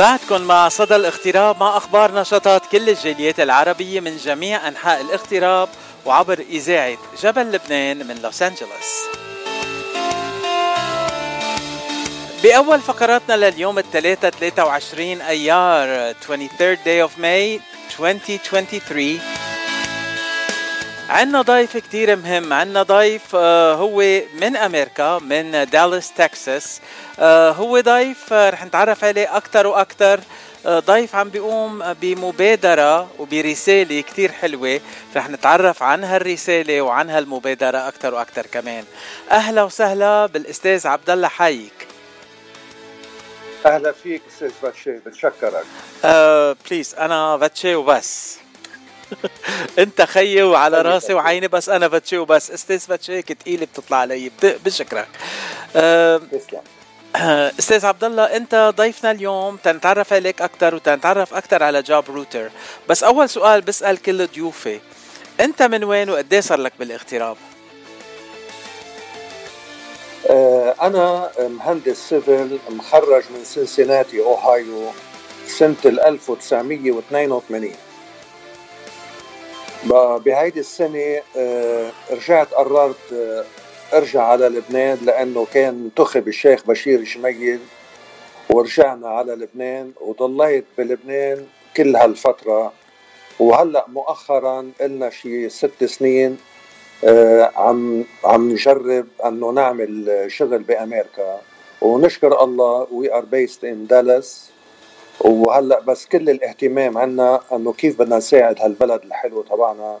بعدكم مع صدى الاغتراب مع أخبار نشاطات كل الجاليات العربية من جميع أنحاء الاغتراب وعبر إذاعة جبل لبنان من لوس أنجلوس. بأول فقراتنا لليوم الثلاثاء 23 أيار 23 day of May 2023 عنا ضيف كتير مهم. عنا ضيف آه، هو من أمريكا من دالاس تكساس. آه، هو ضيف آه، رح نتعرف عليه أكثر وأكثر ضيف عم بيقوم بمبادرة وبرسالة كتير حلوة. رح نتعرف عن هالرسالة وعن هالمبادرة أكثر وأكثر كمان. أهلا وسهلا بالأستاذ عبد الله حيك أهلا فيك أستاذ فاتشي بتشكرك بليز أنا فاتشي وبس. انت خيي وعلى راسي وعيني بس أنا فاتشي وبس. أستاذ فاتشي هيك تقيله بتطلع علي. بشكرك. آه أستاذ عبد الله انت ضيفنا اليوم تنتعرف عليك أكثر وتنتعرف أكثر على Job Rooter بس أول سؤال بسأل كل ضيوفي. انت من وين وقد صار لك بالاغتراب؟ آه، أنا مهندس civil مخرج من سنسيناتي أوهايو سنة 1982 بهيدي السنة آه، رجعت قررت آه، أرجع على لبنان لأنه كان انتخب الشيخ بشير جميل ورجعنا على لبنان وضليت بلبنان كل هالفترة. وهلأ مؤخرا قلنا شي ست سنين آه، عم عم نجرب أنه نعمل شغل بأمريكا. ونشكر الله we are based in Dallas وهلأ بس كل الاهتمام عنا إنه كيف بدنا نساعد هالبلد الحلو تبعنا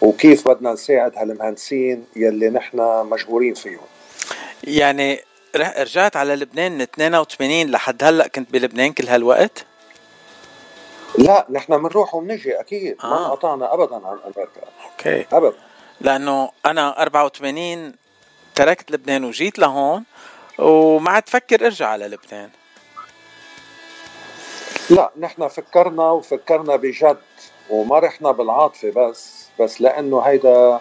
وكيف بدنا نساعد هالمهندسين يلي نحن مشغولين فيهم. يعني رجعت على لبنان من 82 لحد هلأ كنت بلبنان كل هالوقت؟ لا نحن بنروح وبنجي أكيد. آه. ما انقطعنا ابدا عن أمريكا. أوكي. ابدا لأنه أنا 84 تركت لبنان وجيت لهون وما عاد فكر أرجع على لبنان. لا نحن فكرنا وفكرنا بجد وما رحنا بالعاطفة بس بس لأنه هيدا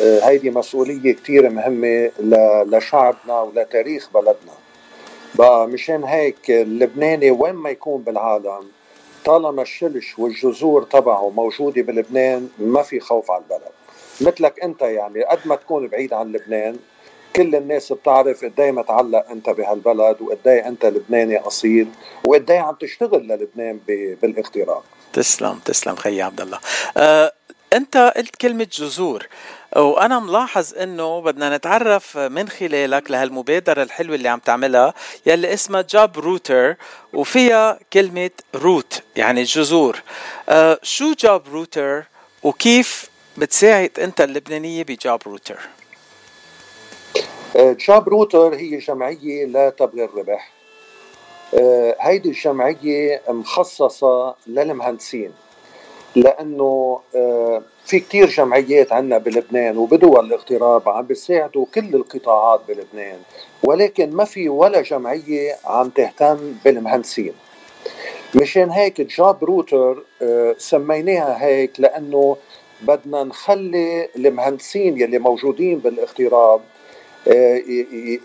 آه، هيدي مسؤولية كثير مهمة لشعبنا ولتاريخ بلدنا. بقى مشان هيك اللبناني وين ما يكون بالعالم طالما الشلش والجذور تبعه موجودة بلبنان ما في خوف على البلد. مثلك أنت يعني قد ما تكون بعيد عن لبنان كل الناس بتعرف قد إيه متعلق أنت بهالبلد وقد إيه أنت لبناني أصيل وقد إيه عم تشتغل للبنان بالاغتراب تسلم تسلم خيي عبد الله أه أنت قلت كلمة جذور وأنا ملاحظ إنه بدنا نتعرف من خلالك لهالمبادرة الحلوة اللي عم تعملها يلي اسمها Job Rooter وفيها كلمة root يعني جذور. أه شو Job Rooter وكيف بتساعد أنت اللبنانية ب Job Rooter Job Rooter هي جمعيه لا تبغي الربح. أه، هيدي الجمعيه مخصصة للمهندسين لأنه أه، في كتير جمعيات عندنا بلبنان وبدول الاغتراب عم بيساعدوا كل القطاعات بلبنان ولكن ما في ولا جمعية عم تهتم بالمهندسين. مشان هيك Job Rooter سميناها هيك لأنه بدنا نخلي المهندسين يلي موجودين بالاغتراب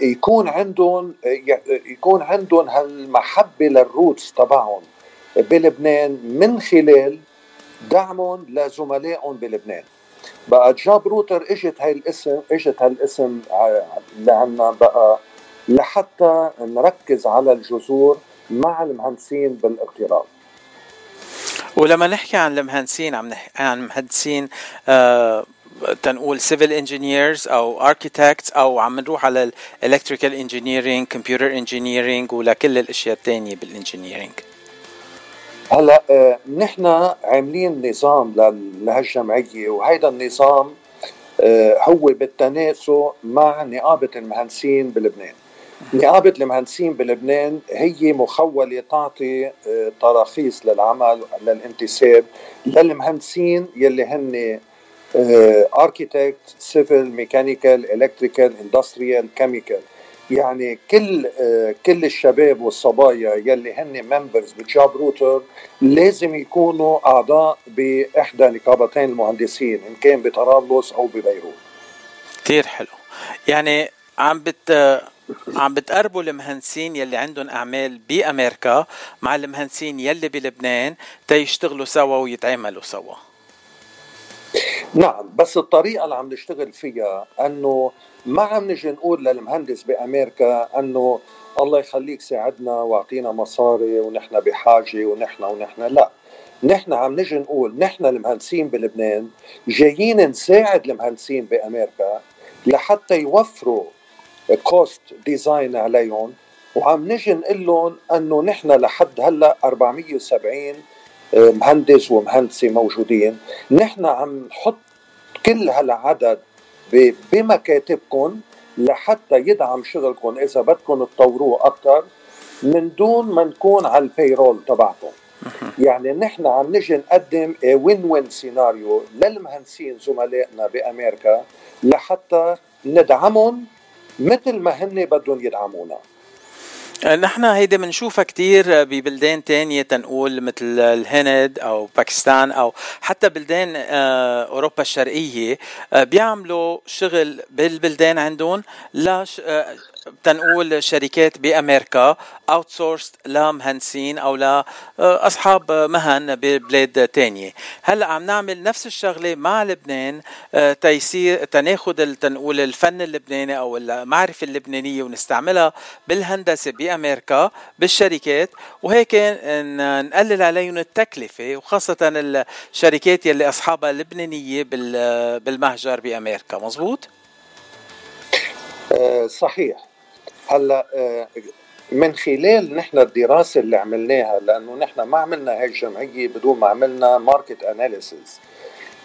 يكون عندهم يكون عندهم هالمحبة لل roots تبعهم بلبنان من خلال دعمهم لزملائهم بلبنان. بقى Job Rooter إجت هاي الاسم إجت هالاسم لعنا بقى لحتى نركز على الجذور مع المهندسين بالاغتراب ولما نحكي عن المهندسين عم نحكي عن مهندسين آه تنقول civil engineers أو architects أو عم نروح على ال electrical engineering computer engineering ولكل الأشياء الثانية بال engineering هلأ آه، نحن عاملين نظام لهالجمعية وهيدا النظام آه، هو بالتناسق مع نقابة المهندسين بلبنان. نقابة المهندسين بلبنان هي مخولة تعطي آه، تراخيص للعمل للانتساب للمهندسين يلي هن architect civil mechanical electrical industrial chemical يعني كل آه، كل الشباب والصبايا يلي هن members ب Job Rooter لازم يكونوا أعضاء بإحدى نقابتين المهندسين إن كان بطرابلس أو ببيروت. كثير حلو. يعني عم بت عم بتقربوا المهندسين يلي عندهم أعمال بأمريكا مع المهندسين يلي بلبنان تيشتغلوا سوا ويتعاملوا سوا. نعم بس الطريقة اللي عم نشتغل فيها أنه ما عم نجي نقول للمهندس بأمريكا أنه الله يخليك ساعدنا واعطينا مصاري ونحن بحاجة ونحن ونحن لا. نحن عم نجي نقول نحن المهندسين بلبنان جايين نساعد المهندسين بأمريكا لحتى يوفروا cost design عليهم وعم نجي نقول لهم إنه نحن لحد هلأ 470 مهندس ومهندسة موجودين. نحن عم نحط كل هالعدد بمكاتبكم لحتى يدعم شغلكم إذا بدكم تطوروه أكثر من دون ما نكون على ال payroll تبعكم. يعني نحن عم نجي نقدم win win scenario للمهندسين زملائنا بأمريكا لحتى ندعمهم مثل ما هن بدهم يدعمونا. نحن هيدي بنشوفها كثير ببلدان تانية تنقول مثل الهند أو باكستان أو حتى بلدان آه، أوروبا الشرقية آه، بيعملوا شغل بالبلدان عندهم تنقول شركات بأمريكا outsource لمهندسين أو لاصحاب مهن ببلاد تانية. هلأ عم نعمل نفس الشغلة مع لبنان آه، تيصير تناخذ تنقول الفن اللبناني أو المعرفة اللبنانية ونستعملها بالهندسة بأمريكا بالشركات. وهيك نقلل عليهم التكلفة وخاصة الشركات يلي أصحابها لبنانية بالمهجر بأمريكا. مزبوط؟ آه، صحيح. هلا آه، من خلال نحن الدراسة اللي عملناها لأنه نحن ما عملنا هاي الجمعيه بدون ما عملنا market analysis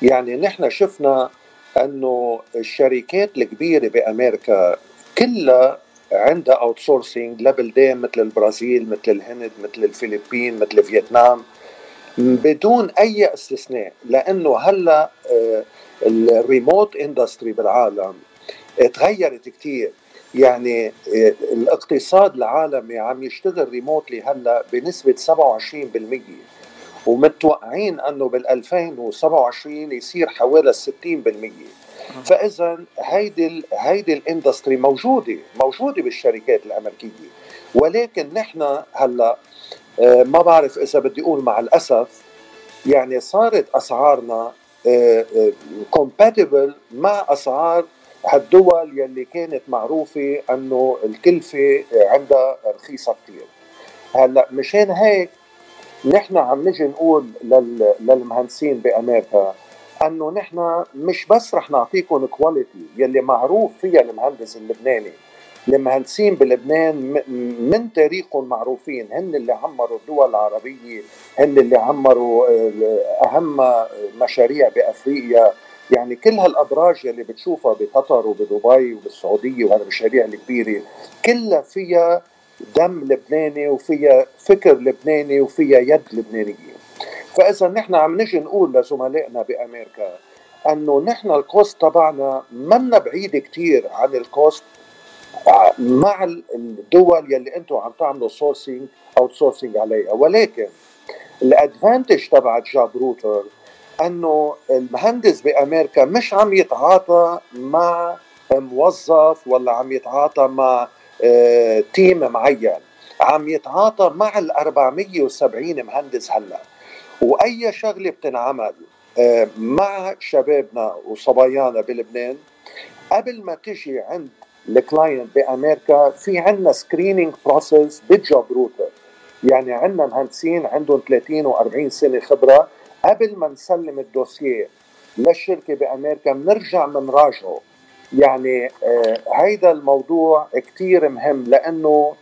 يعني نحن شفنا أنه الشركات الكبيرة بأمريكا كلها عندها outsourcing لبلدان مثل البرازيل مثل الهند مثل الفلبين مثل فيتنام بدون أي استثناء. لأنه هلا آه، ال remote industry بالعالم تغيرت كثير يعني آه، الاقتصاد العالمي عم يشتغل remotely هلا بنسبة 27% ومتوقعين أنه بال 2027 يصير حوالي 60% فإذا هيدي هيدي الإندستري موجودة موجودة بالشركات الأمريكية. ولكن نحن هلا آه، ما بعرف إذا بدي أقول مع الأسف يعني صارت أسعارنا كومباتبل آه، مع أسعار هالدول يلي كانت معروفة أنه الكلفة عندها رخيصة كثير هلأ مشان هيك نحن عم نجي نقول للمهندسين بأمريكا أنه نحن مش بس رح نعطيكم كواليتي يلي معروف فيها المهندس اللبناني. المهندسين بلبنان من تاريخهم معروفين. هن اللي عمروا الدول العربية هن اللي عمروا أهم مشاريع بأفريقيا. يعني كل هالابراج يلي بتشوفها بقطر وبدبي وبالسعودية وهالمشاريع الكبيرة كلها فيها دم لبناني وفيها فكر لبناني وفيها يد لبنانية. فإذا نحن عم نجي نقول لزملائنا بأمريكا إنه نحن ال cost تبعنا منا بعيد كتير عن ال cost مع الدول يلي أنتم عم تعملوا sourcing أو sourcing عليها. ولكن ال advantage تبع Job Router انه المهندس بأمريكا مش عم يتعاطى مع موظف ولا عم يتعاطى مع team آه، معين. عم يتعاطى مع ال 470 مهندس هلأ. وأي شغلة بتنعمل آه، مع شبابنا وصبايانا بلبنان قبل ما تجي عند ال client بأمريكا في عندنا screening process بال Job Router يعني عندنا مهندسين عندهم 30 و40 سنة خبرة قبل ما نسلم ال dossier للشركة بأمريكا بنرجع بنراجعه يعني آه هيدا الموضوع كتير مهم لأنه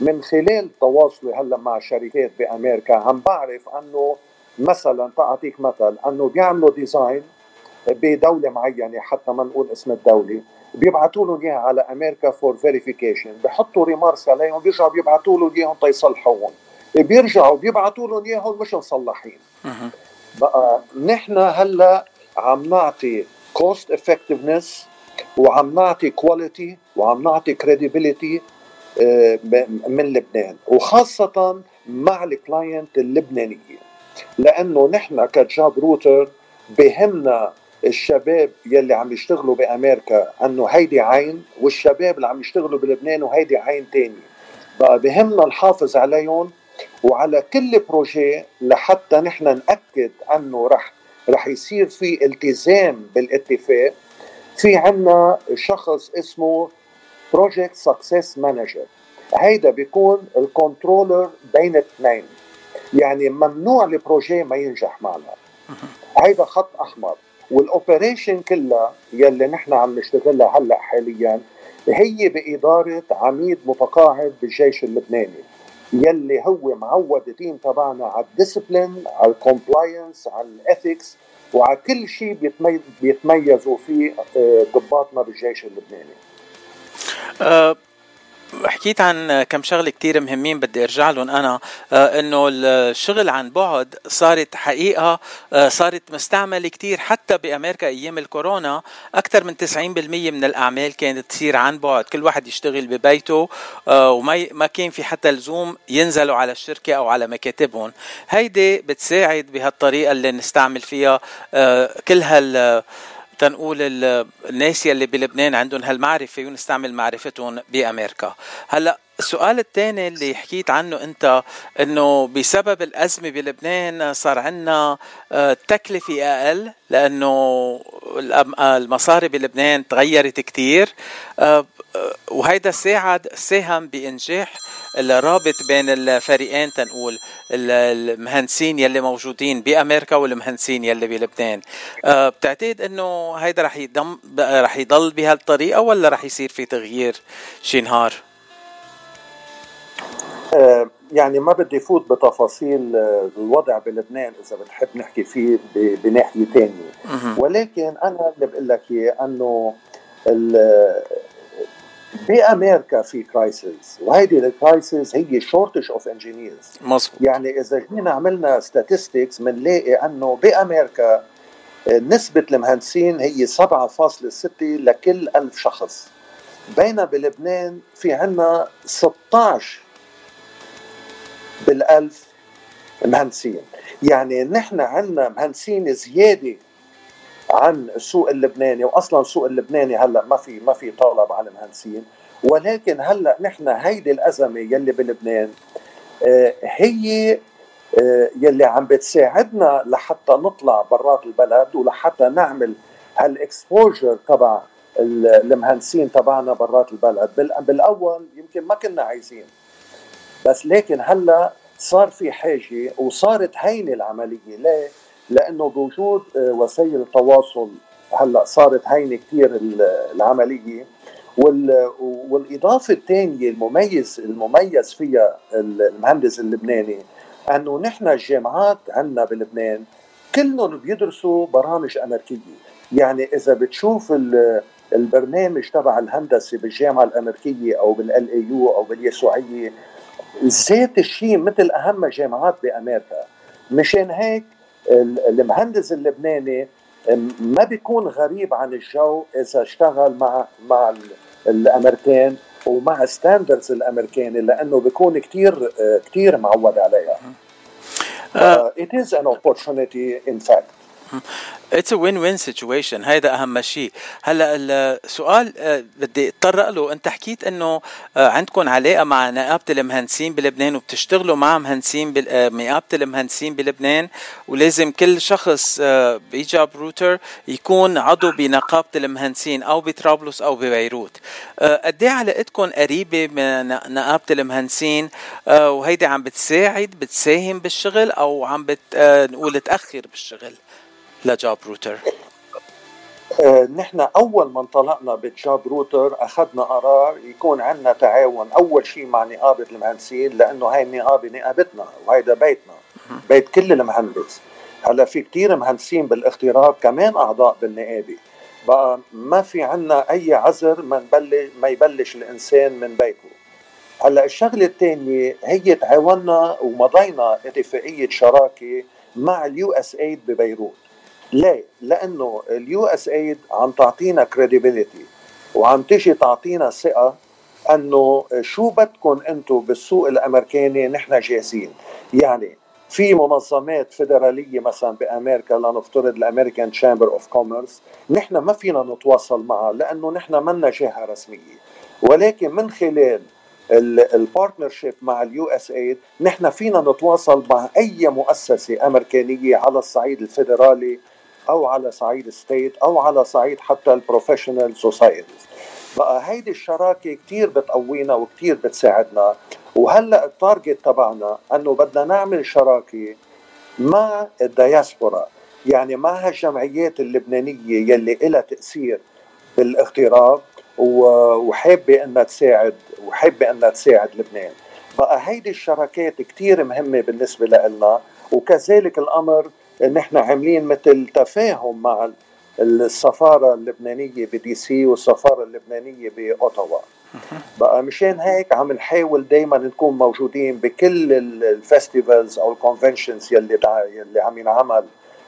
من خلال تواصلي هلأ مع شركات بأمريكا عم بعرف أنه مثلا تعطيك مثل أنه بيعملوا design بدولة معينة حتى ما نقول اسم الدولة. بيبعثوا لهم إياها على أمريكا for verification بحطوا remarks عليهم بيرجعوا بيبعثوا لهم إياهم تيصلحوهم بيرجعوا بيبعثوا لهم إياهم مش مصلحين. بقى نحن هلا عم نعطي cost effectiveness وعم نعطي quality وعم نعطي credibility آه، من لبنان وخاصة مع ال client اللبنانية. لأنه نحن ك Job Router بهمنا الشباب يلي عم يشتغلوا بأمريكا أنه هيدي عين والشباب اللي عم يشتغلوا بلبنان وهيدي عين تانية. بقى بهمنا نحافظ عليهم وعلى كل projet لحتى نحن نأكد أنه رح رح يصير في التزام بالاتفاق في عنا شخص اسمه project success manager هيدا بيكون ال controller بين الاثنين يعني ممنوع ال projet ما ينجح معنا. هيدا خط أحمر. وال operation كلها يلي نحن عم نشتغلها هلأ حاليا هي بإدارة عميد متقاعد بالجيش اللبناني. يلي هو معود ال team تبعنا على ال discipline على ال compliance على ال ethics وعلى كل شيء بيتميزوا فيه آه، ضباطنا بالجيش اللبناني. أه حكيت عن كم شغلة كتير مهمين بدي أرجع لهم أنا آه، إنه الشغل عن بعد صارت حقيقة آه، صارت مستعملة كتير حتى بأمريكا أيام الكورونا. أكثر من 90% من الأعمال كانت تصير عن بعد كل واحد يشتغل ببيته آه، وما ما كان في حتى لزوم ينزلوا على الشركة أو على مكاتبهم. هيدي بتساعد بهالطريقة اللي نستعمل فيها كل هال تنقول الناس يلي بلبنان عندهم هالمعرفة ونستعمل معرفتهم بأمريكا. هلا السؤال الثاني اللي حكيت عنه أنت إنه بسبب الأزمة بلبنان صار عندنا آه، تكلفة أقل لأنه المصاري بلبنان تغيرت كثير آه، وهيدا ساعد ساهم بإنجاح الرابط بين الفريقين تنقول المهندسين يلي موجودين بأمريكا والمهندسين يلي بلبنان آه، بتعتقد إنه هيدا رح يضم رح يضل بهالطريقة ولا رح يصير في تغيير شي نهار؟ يعني ما بدي فوت بتفاصيل آه، الوضع بلبنان إذا بتحب نحكي فيه بناحية ثانية ولكن أنا اللي بقول لك إياه إنه بأمريكا في crisis وهيدي ال crisis هي shortage of engineers مظبوط. يعني إذا جينا عملنا statistics بنلاقي إنه بأمريكا آه، نسبة المهندسين هي 7.6 لكل ألف شخص. بينما بلبنان في عنا 16 بالألف مهندسين. يعني نحن عنا مهندسين زيادة عن السوق اللبناني واصلا السوق اللبناني هلأ ما في ما في طلب على المهندسين ولكن هلأ نحن هيدي الأزمة يلي بلبنان آه، هي آه، يلي عم بتساعدنا لحتى نطلع برات البلد ولحتى نعمل هالاكسبوجر تبع المهندسين تبعنا برات البلد. بالأول يمكن ما كنا عايزين. بس لكن هلا صار في حاجة وصارت هينة العملية. ليه؟ لأنه بوجود آه، وسائل التواصل هلا صارت هينة كثير العملية. والإضافة الثانية المميز المميز فيها المهندس اللبناني أنه نحن الجامعات عندنا بلبنان كلهم بيدرسوا برامج أمريكية. يعني إذا بتشوف البرنامج تبع الهندسة بالجامعة الأمريكية أو بالإل يو أو باليسوعية ذات الشيء مثل أهم جامعات بأمريكا مشان هيك المهندس اللبناني ما بيكون غريب عن الجو إذا اشتغل مع مع الأمريكان ومع standards الأمريكاني لأنه بيكون كثير كثير معود عليها. Uh, it is an opportunity in fact. It's win-win situation هيدا أهم شيء. هلأ السؤال آه، بدي أتطرق له. أنت حكيت إنه آه، عندكم علاقة مع نقابه المهندسين بلبنان وبتشتغلوا مع مهندسين بنقابه آه، المهندسين بلبنان ولازم كل شخص ب Job Router يكون عضو بنقابة المهندسين أو بطرابلس أو ببيروت. قد إيه علاقتكم قريبة من نقابه المهندسين؟ وهيدي عم بتساعد بتساهم بالشغل أو عم بت نقول تأخر بالشغل؟ ل Job Router؟ آه، نحن أول ما انطلقنا بجاب روتر أخذنا قرار يكون عندنا تعاون. أول شيء مع نقابة المهندسين لأنه هاي النقابة نقابتنا وهيدا بيتنا بيت كل المهندس. هلأ في كتير مهندسين بالاغتراب كمان أعضاء بالنقابة. بقى ما في عنا أي عذر ما نبلش ما يبلش الإنسان من بيته. هلأ الشغلة الثانية هي تعاوننا ومضينا اتفاقية شراكة مع ال USAID ببيروت. ليه؟ لأنه ال USAID عم تعطينا credibility وعم تيجي تعطينا ثقة إنه شو بدكم أنتم بالسوق الأمريكاني نحن جاهزين يعني في منظمات فيدرالية مثلا بأمريكا لنفترض ال American Chamber of Commerce نحن ما فينا نتواصل معها لأنه نحن منا جهة رسمية ولكن من خلال ال partnership مع ال USAID نحن فينا نتواصل مع أي مؤسسة أمريكانية على الصعيد الفيدرالي أو على صعيد state أو على صعيد حتى ال professional societies بقى هيدي الشراكة كثير بتقوينا وكثير بتساعدنا. وهلأ ال target تبعنا أنه بدنا نعمل شراكة مع الدياسبورا. يعني مع هالجمعيات اللبنانية يلي لها تأثير بالاغتراب وحابة إنها تساعد وحابة إنها تساعد لبنان. بقى هيدي الشراكات كثير مهمة بالنسبة لنا وكذلك الأمر نحن عاملين مثل تفاهم مع السفارة اللبنانية ب DC والسفارة اللبنانية باوتاوا بقى مشان هيك عم نحاول دائما نكون موجودين بكل ال festivals أو ال conventions يلي يلي عم ينعمل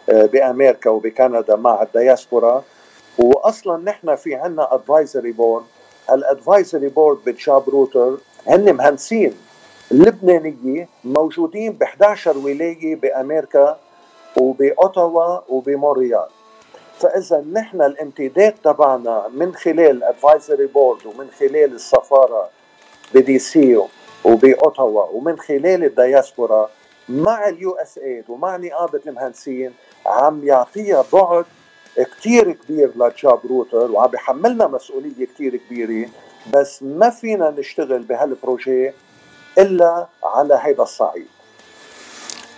آه، بأمريكا وبكندا مع الدياسبورا. واصلا نحن في عنا advisory board ال advisory board ب Job Router هن مهندسين لبنانية موجودين ب 11 ولاية بأمريكا. وباوتاوا وبمونريال فإذا نحن الامتداد تبعنا من خلال ال advisory board ومن خلال السفارة ب DC وباوتاوا ومن خلال الدياسبورا مع ال USAID ومع نقابة المهندسين عم يعطيها بعد كتير كبير ل Job Router وعم بيحملنا مسؤولية كتير كبيرة. بس ما فينا نشتغل بهال projet إلا على هيدا الصعيد.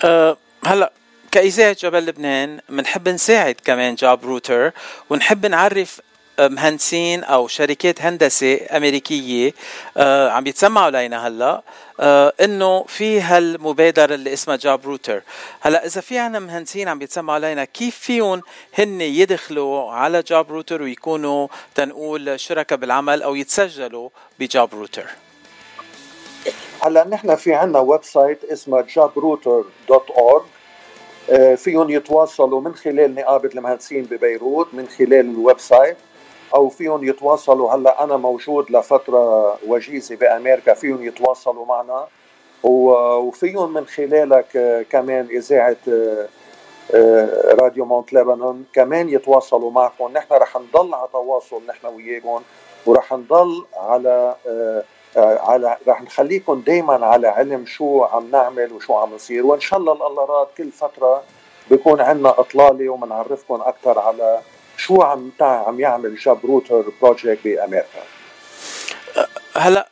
أه هلا كإذاعة جبل لبنان بنحب نساعد كمان Job Router ونحب نعرف مهندسين أو شركات هندسة أمريكية آه عم يتسمعوا لينا هلا آه إنه في هالمبادرة اللي اسمها Job Router هلا إذا في عنا مهندسين عم يتسمعوا علينا كيف فيهم هن يدخلوا على Job Router ويكونوا تنقول شركاء بالعمل أو يتسجلوا ب Job Router هلا نحن في عنا website اسمه jobrouter.org آه، فيهم يتواصلوا من خلال نقابة المهندسين ببيروت من خلال ال website أو فيهم يتواصلوا هلأ أنا موجود لفترة وجيزة بأمريكا فيهم يتواصلوا معنا. وفيهم من خلالك آه، كمان إذاعة آه، آه، راديو Mont Liban كمان يتواصلوا معكم. نحن رح نضل على تواصل نحن وياكم ورح نضل على على رح نخليكم دائما على علم شو عم نعمل وشو عم نصير وإن شاء الله الله راد كل فترة بيكون عندنا إطلالة وبنعرفكم أكثر على شو عم عم يعمل Job Router project بأمريكا. هلا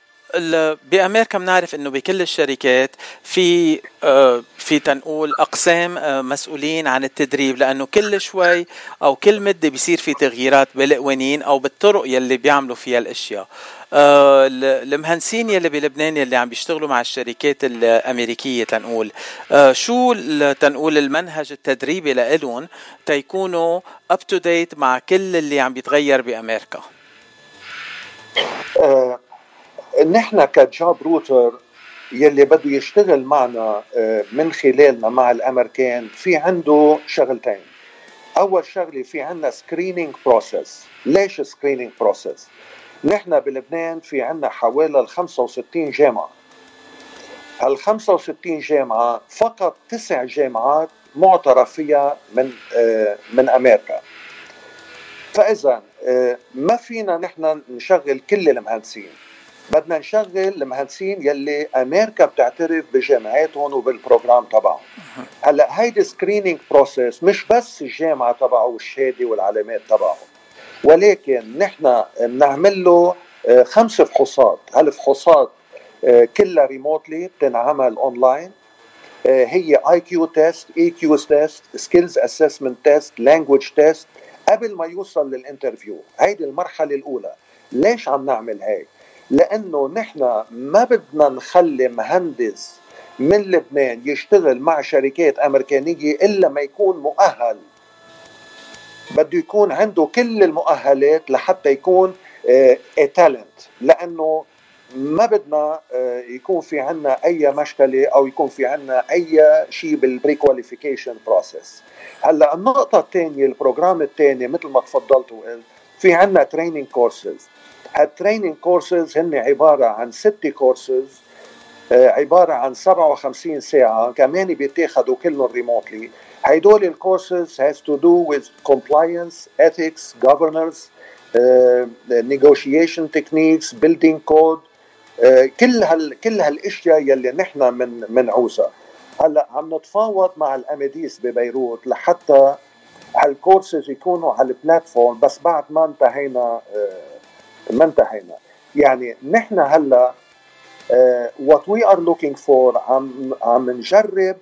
بأمريكا بنعرف إنه بكل الشركات في آه، في تنقول أقسام آه، مسؤولين عن التدريب لأنه كل شوي أو كل مدة بيصير في تغييرات بالقوانين أو بالطرق يلي بيعملوا فيها الأشياء. آه، المهندسين يلي بلبنان يلي عم بيشتغلوا مع الشركات الأمريكية تنقول. شو تنقول المنهج التدريبي لإلهم تيكونوا up to date مع كل اللي عم بيتغير بأمريكا؟ نحن ك Job Router يلي بده يشتغل معنا آه، من خلالنا مع الأمريكان في عنده شغلتين. أول شغلة في عندنا screening process ليش screening process نحن بلبنان في عندنا حوالي 65 جامعة. هال 65 جامعة فقط تسع جامعات معترف فيها من آه، من أمريكا. فإذا آه، ما فينا نحن نشغل كل المهندسين. بدنا نشغل المهندسين يلي أمريكا بتعترف بجامعاتهم وبال program تبعهم. هلأ هيدي screening process مش بس الجامعة تبعه والشهادة والعلامات تبعه ولكن نحن بنعمل له آه، خمس فحوصات. هالفحوصات آه، كلها remotely بتنعمل أونلاين؟ آه، هي IQ test EQ test skills assessment test language test قبل ما يوصل لل interview. هيدي المرحلة الأولى. ليش عم نعمل هيك؟ لأنه نحن ما بدنا نخلي مهندس من لبنان يشتغل مع شركات أمريكانية إلا ما يكون مؤهل. بده يكون عنده كل المؤهلات لحتى يكون talent آه، لأنه ما بدنا آه، يكون في عنا أي مشكلة أو يكون في عنا أي شيء بال pre-qualification process هلأ النقطة الثانية ال program الثاني مثل ما تفضلت وقلت في عنا training courses هال training courses هن عبارة عن ست كورسز عبارة عن 57 ساعة. كمان بيتاخذوا كلهم remotely هيدول ال courses has to do with compliance ethics governance techniques building code uh, كل هال كل هالأشياء يلي نحن من منعوزها هلأ عم نتفاوض مع ال AMIDEAST ببيروت لحتى هالكورسز يكونوا على ال platform بس بعد ما انتهينا uh, ما انتهينا. يعني نحن هلأ what we are looking for عم عم نجرب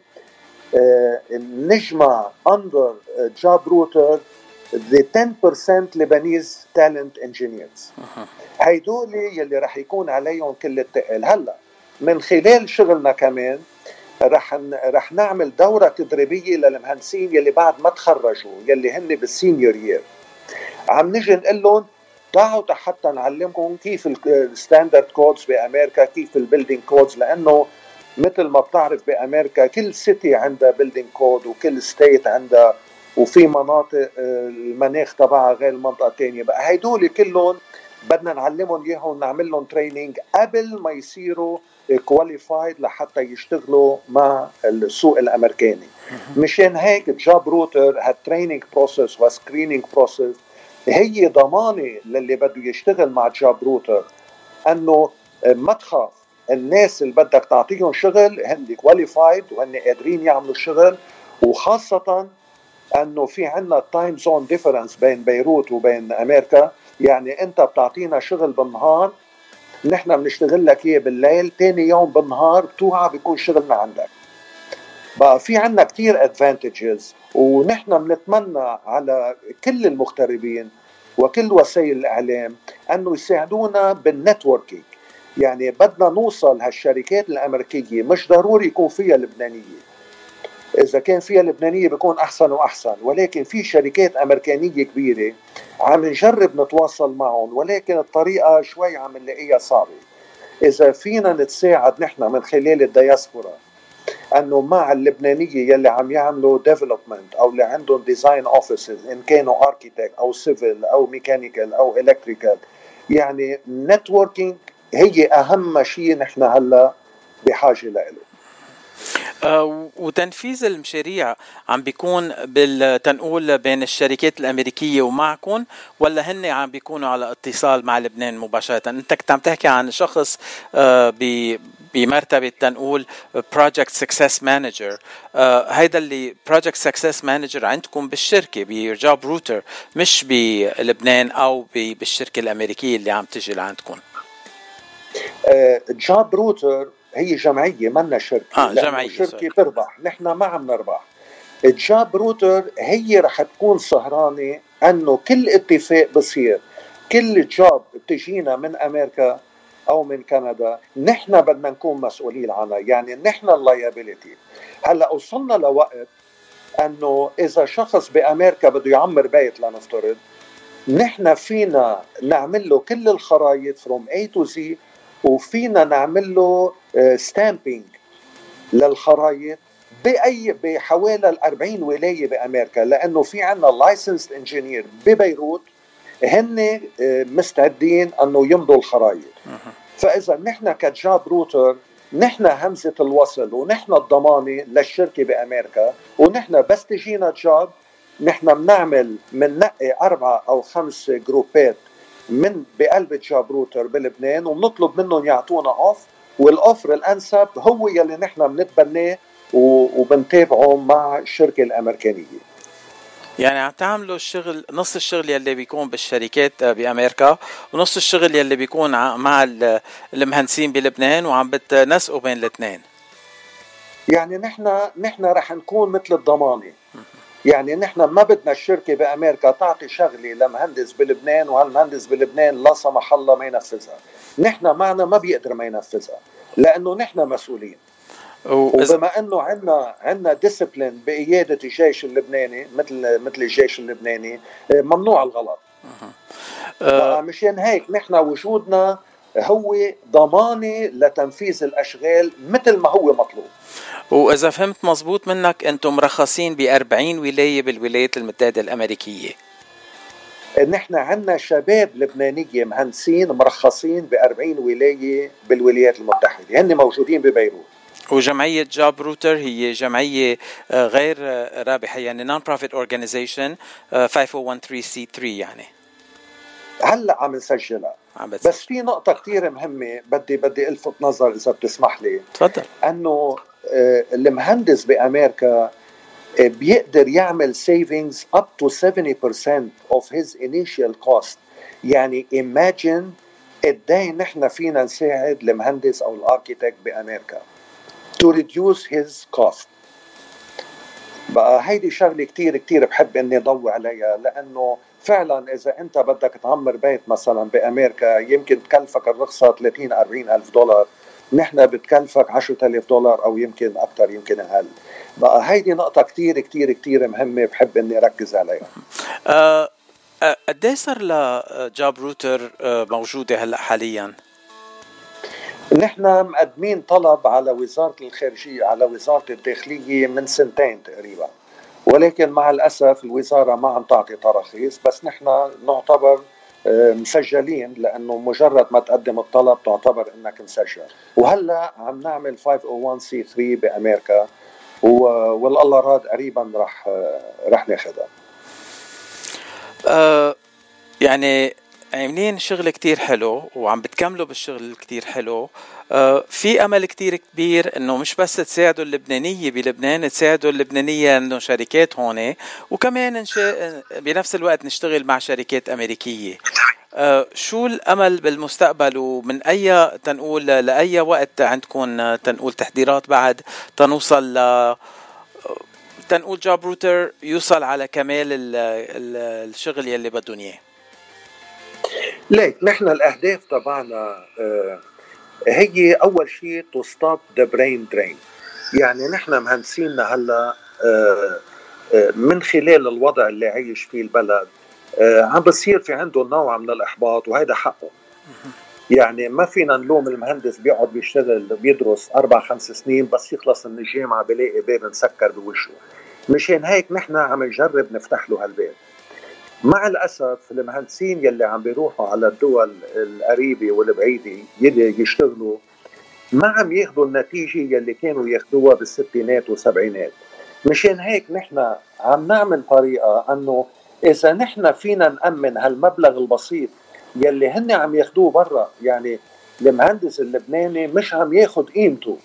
uh, نجمع under Job Router the 10% Lebanese talent engineers. هيدول يلي رح يكون عليهم كل التقل هلا من خلال شغلنا كمان رح رح نعمل دورة تدريبية للمهندسين يلي بعد ما تخرجوا يلي هن بال senior year عم نجي نقول لهم تعالوا حتى نعلمكم كيف ال standard codes بأمريكا كيف ال building codes لأنه مثل ما بتعرف بأمريكا كل city عندها building code وكل state عندها وفي مناطق آه، المناخ تبعها غير المنطقة الثانية بقى. هدول كلهم بدنا نعلمهم إياهم نعمل لهم training قبل ما يصيروا qualified لحتى يشتغلوا مع السوق الأمريكاني. مشان هيك Job Router هال training process و screening process هي ضمانة للي بده يشتغل مع Job Router إنه ما تخاف الناس اللي بدك تعطيهم شغل هن qualified وهن قادرين يعملوا الشغل وخاصة إنه في عندنا time zone difference بين بيروت وبين أمريكا. يعني أنت بتعطينا شغل بالنهار نحن بنشتغل لك إياه بالليل ثاني يوم بالنهار بتوعى بيكون شغلنا عندك. بقى في عندنا كثير advantages ونحن بنتمنى على كل المغتربين وكل وسائل الإعلام إنه يساعدونا بال networking يعني بدنا نوصل هالشركات الأمريكية مش ضروري يكون فيها لبنانية. إذا كان فيها لبنانية بيكون أحسن وأحسن ولكن في شركات أمريكانية كبيرة عم نجرب نتواصل معهم ولكن الطريقة شوي عم نلاقيها صعبة. إذا فينا نتساعد نحن من خلال الدياسبورا إنه مع اللبنانية يلي عم يعملوا development أو اللي عندهم design offices إن كانوا architect أو civil أو mechanical أو electrical يعني networking هي أهم شيء نحن هلا بحاجة له آه، وتنفيذ المشاريع عم بيكون بالتنقول بين الشركات الأمريكية ومعكم ولا هن عم بيكونوا على اتصال مع لبنان مباشرة؟ أنت كنت عم تحكي عن شخص آه، بمرتبة تنقول project success manager هيدا اللي project success manager عندكم بالشركة ب Job Router مش بلبنان أو بالشركة الأمريكية اللي عم تجي لعندكم Job Router هي جمعية منا شركة. آه جمعية شركة بتربح نحن ما عم نربح. ال Job Router هي رح تكون سهرانة إنه كل اتفاق بصير كل job بتجينا من أمريكا أو من كندا نحن بدنا نكون مسؤولين عنها يعني نحن ال liability هلأ وصلنا لوقت إنه إذا شخص بأمريكا بده يعمر بيت لنفترض نحن فينا نعمل له كل الخرائط from A to Z وفينا نعمل له stamping آه، للخرائط بأي بحوالي ال 40 ولاية بأمريكا لأنه في عندنا licensed engineer ببيروت هن آه، مستعدين أنه يمضوا الخرائط فإذا نحن ك Job Router نحن همزة الوصل ونحن الضمانة للشركة بأمريكا ونحن بس تجينا job نحن بنعمل بننقي أربعة أو خمس جروبات من بقلب Job Router بلبنان وبنطلب منهم يعطونا offer وال offer الأنسب هو يلي نحن بنتبناه وبنتابعه مع الشركة الأمريكانية. يعني عم تعملوا الشغل نص الشغل يلي بيكون بالشركات بأمريكا ونص الشغل يلي بيكون مع المهندسين بلبنان وعم بتنسقوا بين الاثنين. يعني نحن نحن رح نكون مثل الضمانة. يعني نحن ما بدنا الشركة بأمريكا تعطي شغلة لمهندس بلبنان وهالمهندس بلبنان لا سمح الله ما ينفذها. نحن معنا ما بيقدر ما ينفذها لأنه نحن مسؤولين. وبما إنه عندنا عندنا ديسبلين بقيادة الجيش اللبناني مثل مثل الجيش اللبناني ممنوع الغلط. أه مشان هيك نحن وجودنا هو ضمانة لتنفيذ الأشغال مثل ما هو مطلوب. وإذا فهمت مزبوط منك أنتم مرخصين ب 40 ولاية بالولايات المتحدة الأمريكية. نحن عندنا شباب لبنانية مهندسين مرخصين ب 40 ولاية بالولايات المتحدة. هن موجودين ببيروت. وجمعية Job Router هي جمعية آه، غير آه، رابحة يعني non-profit organization 501 C 3 يعني. هلا عم نسجلها. بس في نقطة كثير مهمة بدي بدي ألفت نظر إذا بتسمح لي. تفضل. إنه آه، المهندس بأمريكا بيقدر يعمل savings up to 70% of his initial cost. يعني imagine قد نحن فينا نساعد المهندس أو الأركيتكت بأمريكا to reduce his cost. بقى هيدي شغلة كتير كتير بحب إني ضوي عليها لأنه فعلا إذا أنت بدك تعمر بيت مثلا بأمريكا يمكن تكلفك الرخصة 30 40 ألف دولار. نحن بتكلفك 10000 دولار أو يمكن أكثر يمكن أقل. بقى هيدي نقطة كتير كتير كتير مهمة بحب إني أركز عليها. أه قد إيه صار لجاب روتر أه، موجودة هلأ حاليا؟ نحن مقدمين طلب على وزارة الخارجية على وزارة الداخلية من سنتين تقريبا. ولكن مع الأسف الوزارة ما عم تعطي تراخيص بس نحن نعتبر آه، مسجلين لأنه مجرد ما تقدم الطلب تعتبر إنك مسجل. وهلأ عم نعمل 501 c 3 بأمريكا والله راد قريبا رح آه، رح ناخذها أه يعني عاملين شغل كتير حلو وعم بتكملوا بالشغل كتير حلو. آه في أمل كتير كبير إنه مش بس تساعدوا اللبنانية بلبنان تساعدوا اللبنانية إنه شركات هون وكمان نشا بنفس الوقت نشتغل مع شركات أمريكية. آه شو الأمل بالمستقبل؟ ومن أي تنقول لأي وقت عندكم تنقول تحضيرات بعد تنوصل ل تنقول Job Router يوصل على كمال الشغل يلي بدهم إياه؟ ليك نحن الأهداف تبعنا آه، هي أول شيء to stop the brain drain يعني نحن مهندسيننا هلأ آه، آه، من خلال الوضع اللي عايش فيه البلد عم بصير في عنده نوع من الإحباط وهذا حقه. يعني ما فينا نلوم المهندس بيقعد بيشتغل بيدرس أربع خمس سنين بس يخلص من الجامعة بلاقي باب مسكر بوشه. مشان هيك نحن عم نجرب نفتح له هالباب. مع الأسف المهندسين يلي عم بيروحوا على الدول القريبة والبعيدة يلي يشتغلوا ما عم ياخذوا النتيجة يلي كانوا ياخذوها بالستينات والسبعينات مشان هيك نحن عم نعمل طريقة أنه إذا نحن فينا نأمن هالمبلغ البسيط يلي هن عم ياخذوه برا يعني المهندس اللبناني مش عم ياخذ قيمته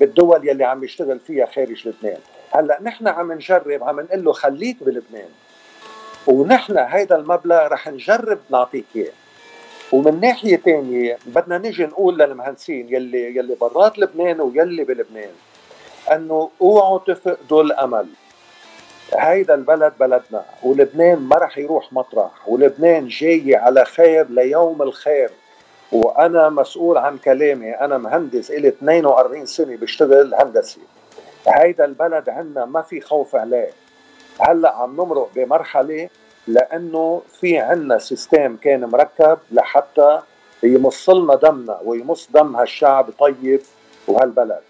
بالدول يلي عم يشتغل فيها خارج لبنان. هلأ نحن عم نجرب عم نقول له خليك بلبنان. ونحن هيدا المبلغ رح نجرب نعطيك إياه. ومن ناحية ثانية بدنا نيجي نقول للمهندسين يلي يلي برات لبنان ويلي بلبنان إنه أوعوا تفقدوا الأمل. هيدا البلد بلدنا ولبنان ما رح يروح مطرح ولبنان جاي على خير ليوم الخير. وأنا مسؤول عن كلامي أنا مهندس إلي 42 سنة بشتغل هندسي هيدا البلد عندنا ما في خوف عليه. هلأ عم نمرق بمرحلة لأنه في عندنا سيستم كان مركب لحتى يمص لنا دمنا ويمص دم هالشعب طيب وهالبلد.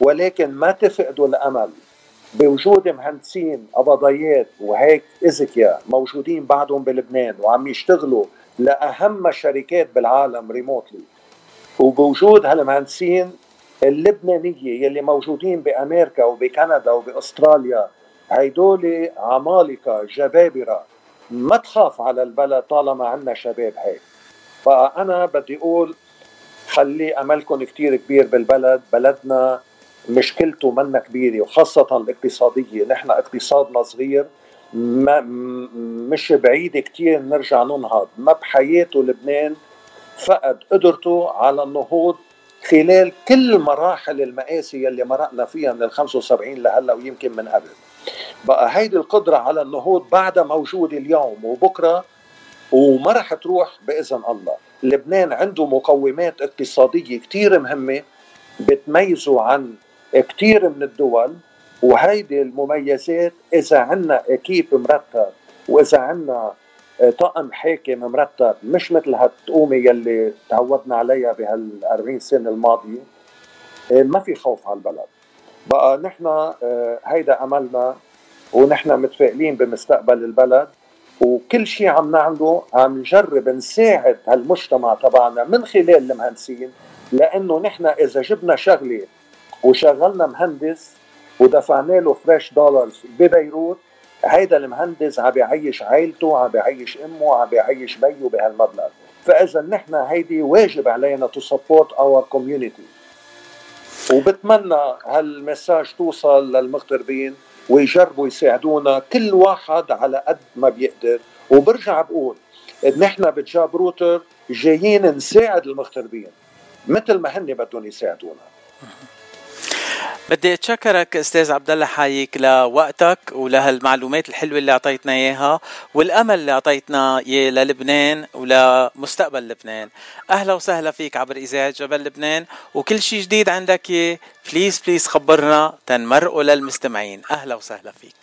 ولكن ما تفقدوا الأمل. بوجود مهندسين قبضيات وهيك اذكياء موجودين بعدهم بلبنان وعم يشتغلوا لأهم شركات بالعالم ريموتلي وبوجود هالمهندسين اللبنانية يلي موجودين بأمريكا وبكندا وبأستراليا هيدول عمالقة جبابرة. ما تخاف على البلد طالما عندنا شباب هيك. فأنا بدي أقول خلي أملكم كتير كبير بالبلد. بلدنا مشكلته منا كبيرة وخاصة الاقتصادية. نحن اقتصادنا صغير. ما مش بعيد كتير نرجع ننهض. ما بحياته لبنان فقد قدرته على النهوض خلال كل مراحل المآسي اللي مرقنا فيها من ال 75 لهلا ويمكن من قبل. بقى هيدي القدرة على النهوض بعدها موجودة اليوم وبكرة وما رح تروح بإذن الله. لبنان عنده مقومات اقتصادية كتير مهمة بتميزه عن كتير من الدول وهيدي المميزات إذا عنا أكيب مرتب وإذا عنا طقم حاكم مرتب مش مثل هالتقومة يلي تعودنا عليها بهال 40 سنة الماضية. ما في خوف على البلد. بقى نحن آه، هيدا املنا ونحن متفائلين بمستقبل البلد وكل شيء عم نعمله عم نجرب نساعد هالمجتمع تبعنا من خلال المهندسين لأنه نحن إذا جبنا شغلة وشغلنا مهندس ودفعنا له fresh dollars ببيروت هيدا المهندس عم بيعيش عائلته عم بيعيش أمه عم بيعيش بيه بهالمبلغ. فإذا نحن هيدي واجب علينا to support our community وبتمنى هال message توصل للمغتربين. ويجربوا يساعدونا كل واحد على قد ما بيقدر. وبرجع بقول نحن ب Job Router جايين نساعد المغتربين مثل ما هن بدهم يساعدونا. بدي أتشكرك أستاذ عبد الله حايك لوقتك ولهالمعلومات الحلوة اللي أعطيتنا إياها والأمل اللي أعطيتنا إياه للبنان ولمستقبل لبنان. أهلا وسهلا فيك عبر إذاعة جبل لبنان وكل شيء جديد عندك please please خبرنا تنمرقوا للمستمعين. أهلا وسهلا فيك.